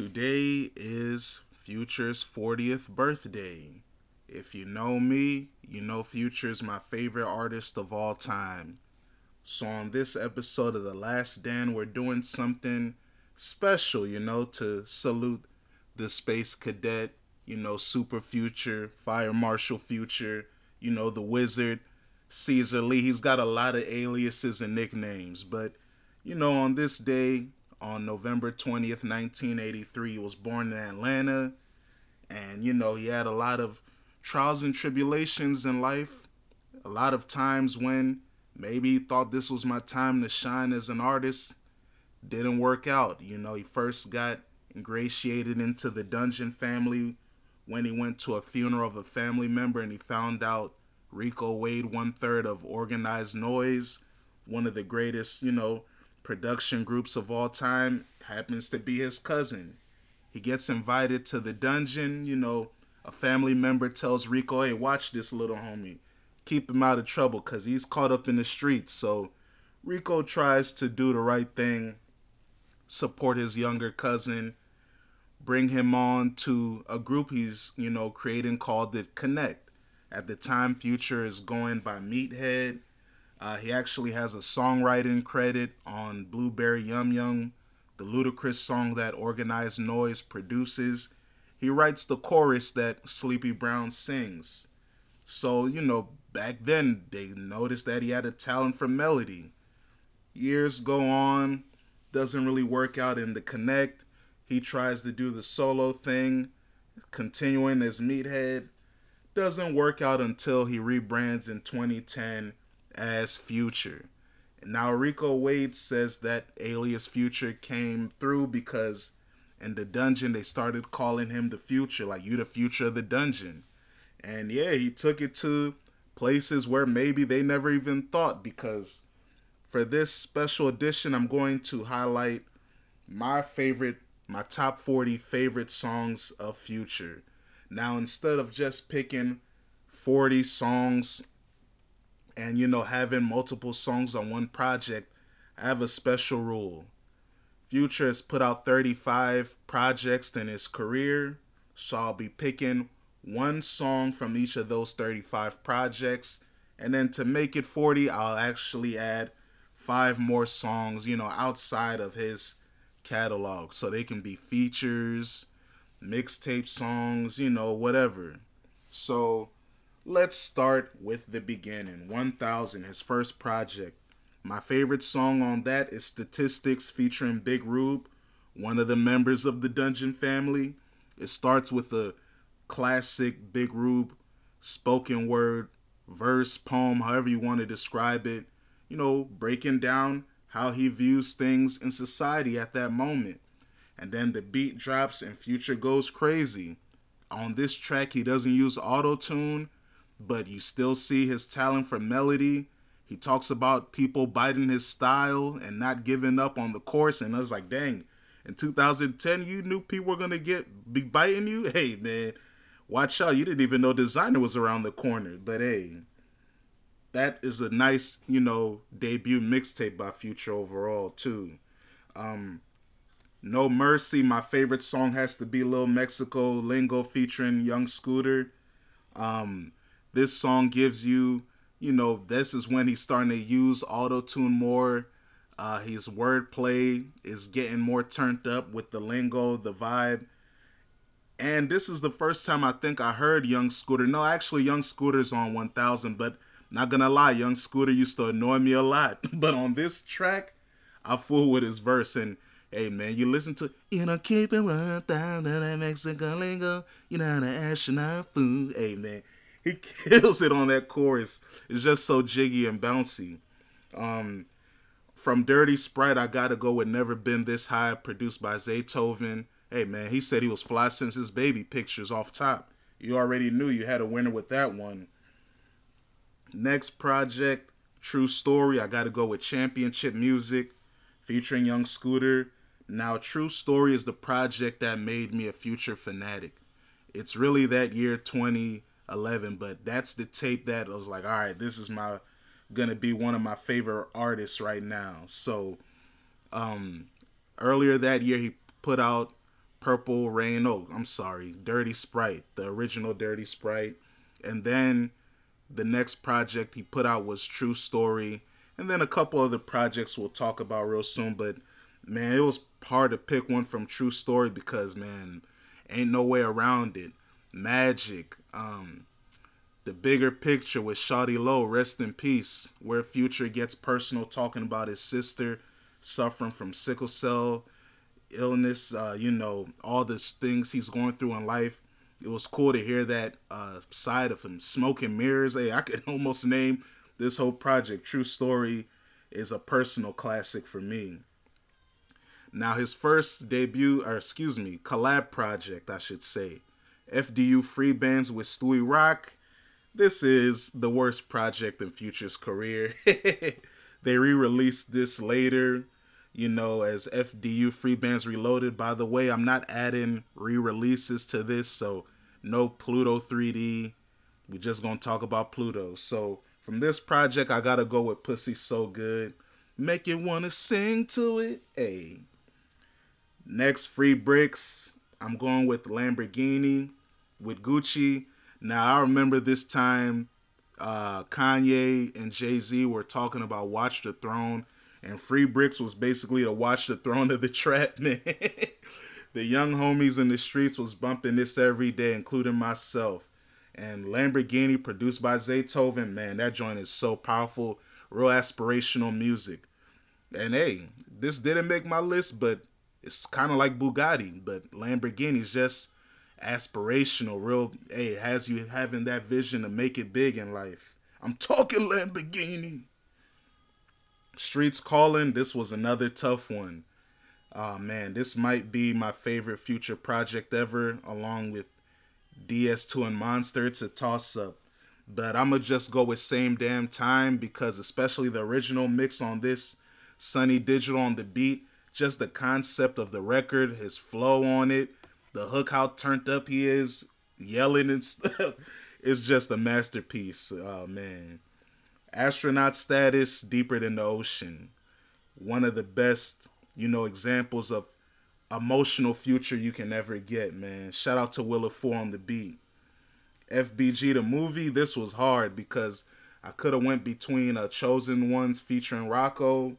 Today is Future's 40th birthday. If you know me, you know Future's my favorite artist of all time. So, on this episode of The Last Dan, we're doing something special, you know, to salute the Space Cadet, you know, Super Future, Fire Marshal Future, you know, the Wizard, Caesar Lee. He's got a lot of aliases and nicknames, but, you know, on this day, on November 20th, 1983. He was born in Atlanta. And, you know, he had a lot of trials and tribulations in life. A lot of times when maybe he thought this was my time to shine as an artist, didn't work out. You know, he first got ingratiated into the Dungeon family when he went to a funeral of a family member and he found out Rico Wade, one third of Organized Noise, one of the greatest, you know, production groups of all time happens to be his cousin. He gets invited to the dungeon. You know, a family member tells Rico, hey, watch this little homie. Keep him out of trouble because he's caught up in the streets. So Rico tries to do the right thing, support his younger cousin, bring him on to a group he's, you know, creating called the Connect. At the time, Future is going by Meathead uh, he actually has a songwriting credit on Blueberry Yum Yum, the Ludacris song that Organized Noise produces. He writes the chorus that Sleepy Brown sings. So, you know, back then they noticed that he had a talent for melody. Years go on, doesn't really work out in the connect. He tries to do the solo thing, continuing as Meathead. Doesn't work out until he rebrands in 2010 as Future. Now Rico Wade says that alias Future came through because in the dungeon they started calling him the future, like you the future of the dungeon. And yeah, he took it to places where maybe they never even thought because for this special edition I'm going to highlight my favorite my top 40 favorite songs of Future. Now instead of just picking 40 songs and you know having multiple songs on one project i have a special rule. Future has put out 35 projects in his career so i'll be picking one song from each of those 35 projects. And then to make it 40 i'll actually add five more songs you know outside of his catalog. So they can be features mixtape songs you know whatever. So Let's start with the beginning. 1000, his first project. My favorite song on that is Statistics featuring Big Rube, one of the members of the Dungeon family. It starts with a classic Big Rube spoken word, verse, poem, however you want to describe it. You know, breaking down how he views things in society at that moment. And then the beat drops and Future goes crazy. On this track, he doesn't use auto tune but you still see his talent for melody. He talks about people biting his style and not giving up on the course. And I was like, dang, in 2010, you knew people were gonna get be biting you. Hey man, watch out! You didn't even know Desiigner was around the corner. But hey, that is a nice, you know, debut mixtape by Future overall too. Um, no Mercy, my favorite song has to be Little Mexico Lingo featuring Young Scooter. Um, this song gives you, you know, this is when he's starting to use auto tune more. Uh, his wordplay is getting more turned up with the lingo, the vibe. And this is the first time I think I heard Young Scooter. No, actually, Young Scooter's on 1000, but not gonna lie, Young Scooter used to annoy me a lot. but on this track, I fool with his verse. And hey, man, you listen to, you know, keep it 1000 Mexican lingo, you know to astronaut food. Hey, man, he kills it on that chorus. It's just so jiggy and bouncy. Um, from Dirty Sprite, I gotta go with Never Been This High, produced by Zaytoven. Hey man, he said he was fly since his baby pictures off top. You already knew you had a winner with that one. Next project, True Story, I gotta go with Championship Music, featuring Young Scooter. Now, True Story is the project that made me a future fanatic. It's really that year 20 11 but that's the tape that I was like all right this is my gonna be one of my favorite artists right now so um earlier that year he put out Purple Rain. Oh, I'm sorry, Dirty Sprite, the original Dirty Sprite, and then the next project he put out was True Story, and then a couple other projects we'll talk about real soon. But man, it was hard to pick one from True Story because man, ain't no way around it. Magic, um, the bigger picture with Shawty Lo, rest in peace, where Future gets personal talking about his sister suffering from sickle cell illness, uh, you know, all the things he's going through in life. It was cool to hear that uh, side of him. Smoking mirrors, hey, I could almost name this whole project. True Story is a personal classic for me. Now, his first debut, or excuse me, collab project, I should say, FDU Free Bands with Stewie Rock. This is the worst project in Future's career. they re released this later you know, as FDU Free Bands Reloaded. By the way, I'm not adding re releases to this, so no Pluto 3D. We're just gonna talk about Pluto. So from this project, I gotta go with Pussy So Good. Make you wanna sing to it. Hey. Next, Free Bricks. I'm going with Lamborghini with Gucci. Now, I remember this time uh, Kanye and Jay Z were talking about Watch the Throne and Free Bricks was basically to watch the throne of the trap, man. the young homies in the streets was bumping this every day, including myself. And Lamborghini, produced by Zaytoven, man, that joint is so powerful, real aspirational music. And hey, this didn't make my list, but it's kind of like Bugatti, but Lamborghini's just aspirational, real. Hey, has you having that vision to make it big in life. I'm talking Lamborghini. Streets Calling, this was another tough one. Oh man, this might be my favorite future project ever, along with DS2 and Monster. It's a toss up. But I'ma just go with Same Damn Time because, especially the original mix on this, Sonny Digital on the beat, just the concept of the record, his flow on it, the hook, how turned up he is, yelling and stuff. It's just a masterpiece. Oh man astronaut status deeper than the ocean one of the best you know examples of emotional future you can ever get man shout out to Will-A-Fool on the beat fbg the movie this was hard because i could have went between a uh, chosen ones featuring Rocko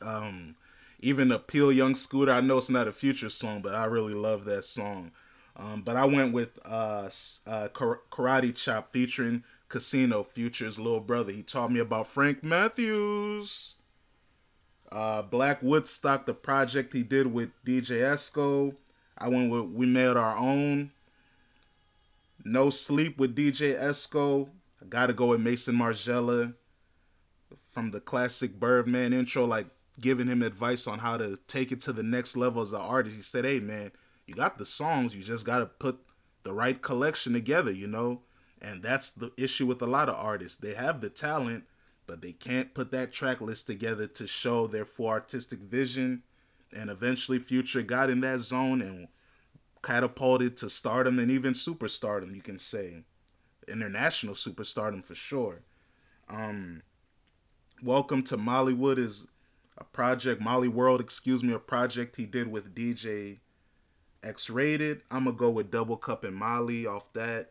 um even the Peel young scooter i know it's not a future song but i really love that song um, but i went with uh, uh karate chop featuring Casino Future's little brother. He taught me about Frank Matthews. Uh, Black Woodstock, the project he did with DJ Esco. I went with We Made Our Own. No Sleep with DJ Esco. I gotta go with Maison Margiela from the classic Birdman intro, like giving him advice on how to take it to the next level as an artist. He said, Hey man, you got the songs, you just gotta put the right collection together, you know? And that's the issue with a lot of artists. They have the talent, but they can't put that track list together to show their full artistic vision. And eventually, Future got in that zone and catapulted to stardom and even superstardom, you can say. International superstardom for sure. Um, Welcome to Mollywood is a project, Molly World, excuse me, a project he did with DJ X Rated. I'm to go with Double Cup and Molly off that.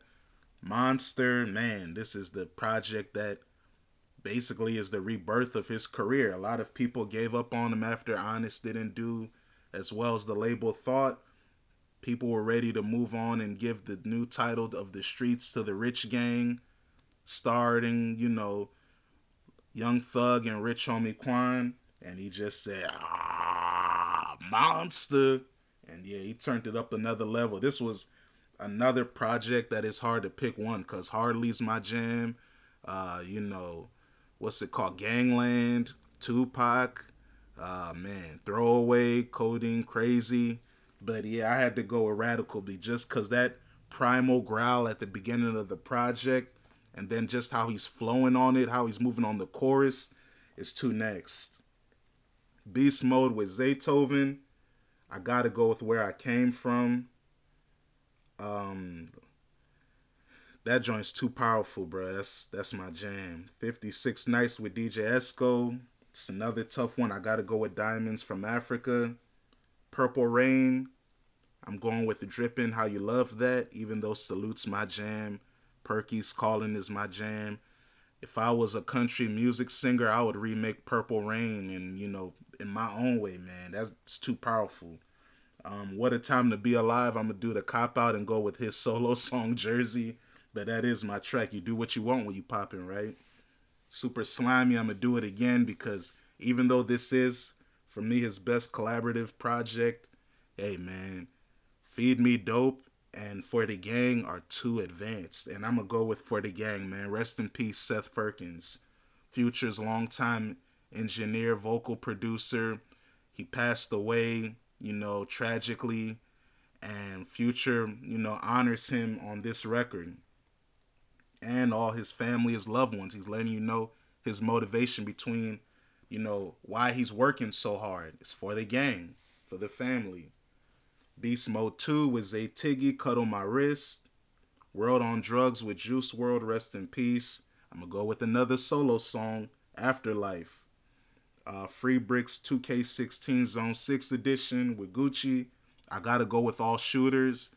Monster, man, this is the project that basically is the rebirth of his career. A lot of people gave up on him after Honest didn't do as well as the label thought. People were ready to move on and give the new title of The Streets to the Rich Gang, starting, you know, Young Thug and Rich Homie Quan. And he just said, ah, monster. And yeah, he turned it up another level. This was another project that is hard to pick one because Hardly's my jam. Uh, you know, what's it called? Gangland, Tupac. Uh, man, Throwaway, Codeine, Crazy. But yeah, I had to go with Radical B just because that primal growl at the beginning of the project and then just how he's flowing on it, how he's moving on the chorus is too next. Beast Mode with Zaytoven. I gotta go with where I came from. Um, that joint's too powerful, bro. That's that's my jam. 56 Nights with DJ Esco. It's another tough one. I gotta go with Diamonds from Africa. Purple Rain I'm going with Dripping. How You Love That, even though Salute's my jam. Perky's Calling is my jam. If I was a country music singer, I would remake Purple Rain and, you know, in my own way, man. That's too powerful. Um, what a time to be alive. I'm gonna do the cop out and go with his solo song Jersey. But that is my track. You do what you want when you popping, right? Super slimy. I'm gonna do it again because even though this is for me his best collaborative project, hey man, feed me dope and for the gang are too advanced. And I'm gonna go with for the gang, man. Rest in peace, Seth Firkins, Future's longtime engineer, vocal producer. He passed away you know, tragically, and Future, you know, honors him on this record. And all his family, his loved ones. He's letting you know his motivation between, you know, why he's working so hard. It's for the gang, for the family. Beast Mode 2 with Zay Tiggy, Cuddle My Wrist. World on Drugs with Juice WRLD, Rest in Peace. I'm going to go with another solo song, Afterlife uh, Free Bricks 2K16 Zone 6 edition with Gucci. I gotta go with all shooters.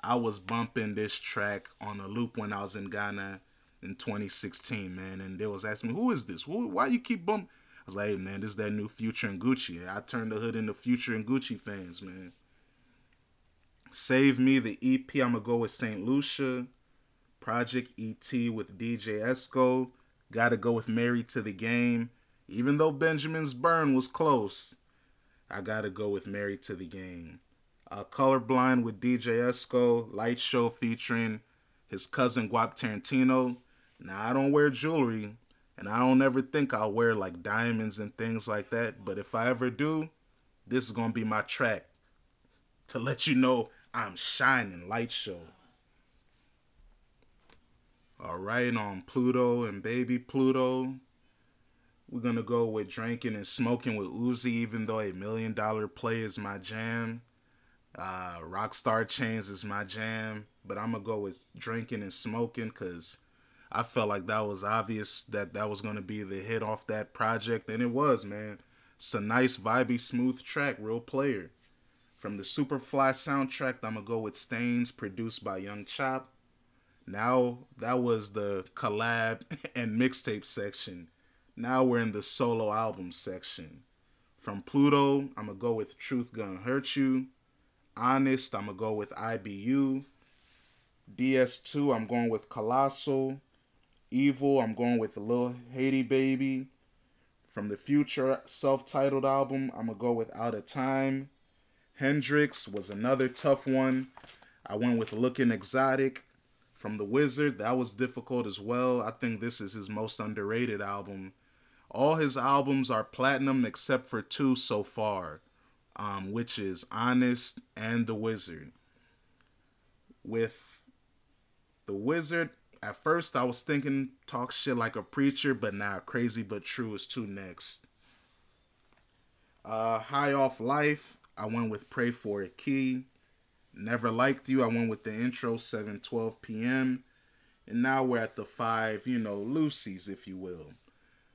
I was bumping this track on a loop when I was in Ghana in 2016, man, and they was asking me, "Who is this? Who, why you keep bumping?" I was like, "Hey, man, this is that new Future and Gucci." I turned the hood into Future and Gucci fans, man. Save Me, the EP. I'm gonna go with Saint Lucia. Project ET with DJ Esco. Gotta go with Married to the Game. Even though Benjamin's Burn was close, I gotta go with Married to the Game. Uh, Colorblind with DJ Esco, Light Show featuring his cousin Guap Tarantino. Now, I don't wear jewelry, and I don't ever think I'll wear like diamonds and things like that, but if I ever do, this is gonna be my track to let you know I'm shining. Light Show. All right, on Pluto and Baby Pluto. We're gonna go with drinking and smoking with Uzi, even though a million dollar play is my jam. Uh, Rockstar Chains is my jam, but I'm gonna go with drinking and smoking because I felt like that was obvious that that was gonna be the hit off that project, and it was, man. It's a nice, vibey, smooth track, real player. From the Superfly soundtrack, I'm gonna go with Stains, produced by Young Chop. Now that was the collab and mixtape section. Now we're in the solo album section. From Pluto, I'm gonna go with Truth Gonna Hurt You. Honest, I'm gonna go with IBU. DS2, I'm going with Colossal. Evil, I'm going with Lil Haiti Baby. From the Future self titled album, I'm gonna go with Out of Time. Hendrix was another tough one. I went with Looking Exotic. From The Wizard, that was difficult as well. I think this is his most underrated album all his albums are platinum except for two so far, um, which is Honest and The Wizard. With The Wizard, at first I was thinking talk shit like a preacher, but now Crazy But True is two next. Uh, High Off Life, I went with Pray for a Key. Never Liked You, I went with the intro 7:12 p.m. And now we're at the five, you know, Lucy's, if you will.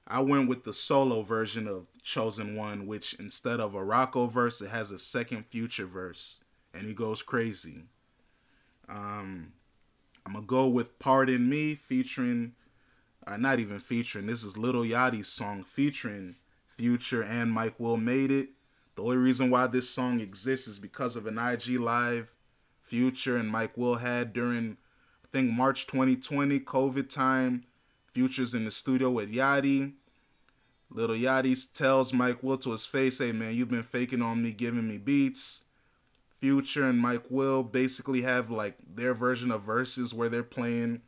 I went with the solo version of Chosen One, which instead of a Rocko verse, it has a second future verse, and he goes crazy. Um, I'm gonna go with Pardon Me featuring, uh, not even featuring. This is Lil Yachty's song featuring Future and Mike Will made it. The only reason why this song exists is because of an IG live Future and Mike Will had during, I think March 2020 COVID time. Future's in the studio with Yachty Lil Yachty tells Mike Will to his face, hey man, you've been faking on me, giving me beats. Future and Mike Will basically have like their version of Verzuz where they're playing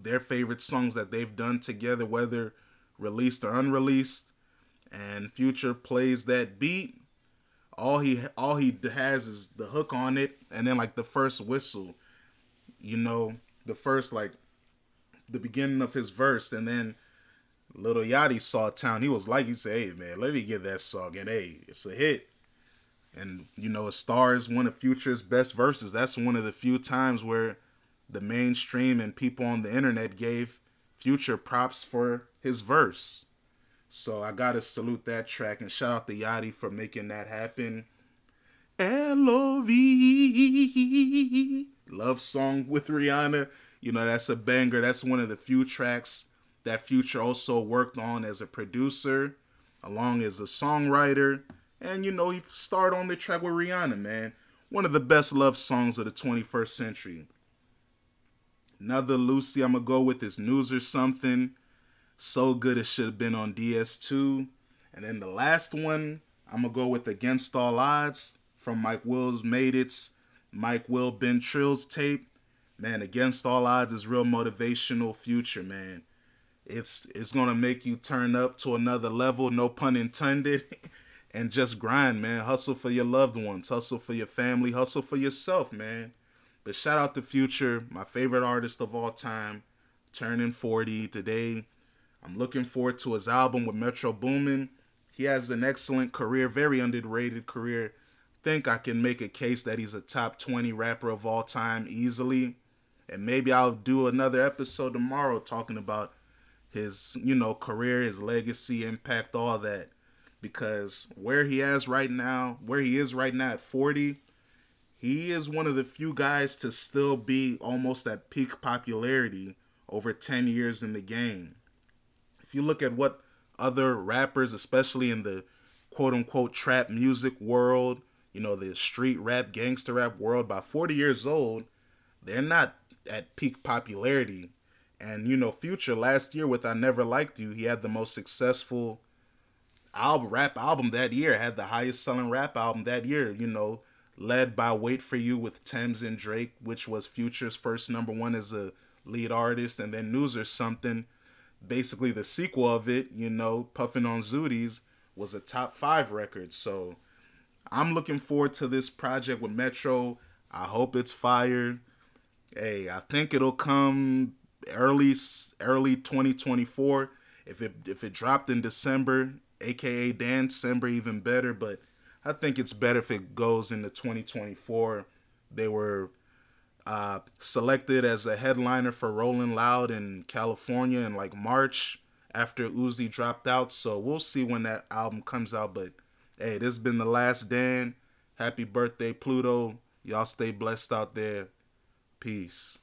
their favorite songs that they've done together, whether released or unreleased. And Future plays that beat. All he all he has is the hook on it, and then like the first whistle, you know, the first like the beginning of his verse, and then Lil Yachty saw town. He was like, he said, "Hey man, let me get that song, and hey, it's a hit." And you know, a star is one of Future's best verses. That's one of the few times where the mainstream and people on the internet gave Future props for his verse. So I gotta salute that track and shout out to Yachty for making that happen. L O V. Love song with Rihanna. You know, that's a banger. That's one of the few tracks that Future also worked on as a producer, along as a songwriter. And, you know, he starred on the track with Rihanna, man. One of the best love songs of the 21st century. Another Lucy I'm to go with is News or Something. So good it should have been on DS2. And then the last one, I'm to go with Against All Odds from Mike Will's Made It's Mike Will Ben Trill's tape. Man, Against All Odds is real motivational future, man. It's it's gonna make you turn up to another level, no pun intended, and just grind, man. Hustle for your loved ones, hustle for your family, hustle for yourself, man. But shout out to Future, my favorite artist of all time, turning 40 today. I'm looking forward to his album with Metro Boomin. He has an excellent career, very underrated career think I can make a case that he's a top 20 rapper of all time easily. And maybe I'll do another episode tomorrow talking about his, you know, career, his legacy, impact, all that. Because where he is right now, where he is right now at 40, he is one of the few guys to still be almost at peak popularity over 10 years in the game. If you look at what other rappers, especially in the quote unquote trap music world, you know, the street rap, gangster rap world by 40 years old, they're not at peak popularity. And, you know, Future last year with I Never Liked You, he had the most successful album, rap album that year, had the highest selling rap album that year, you know, led by Wait For You with Tems and Drake, which was Future's first number one as a lead artist, and then News or Something, basically the sequel of it, you know, Puffing on Zooties, was a top five record. So, I'm looking forward to this project with Metro. I hope it's fire. Hey, I think it'll come early early 2024. If it if it dropped in December, aka Dan December, even better. But I think it's better if it goes into 2024. They were uh, selected as a headliner for Rolling Loud in California in like March after Uzi dropped out. So we'll see when that album comes out. But Hey, this has been the last Dan. Happy birthday, Pluto. Y'all stay blessed out there. Peace.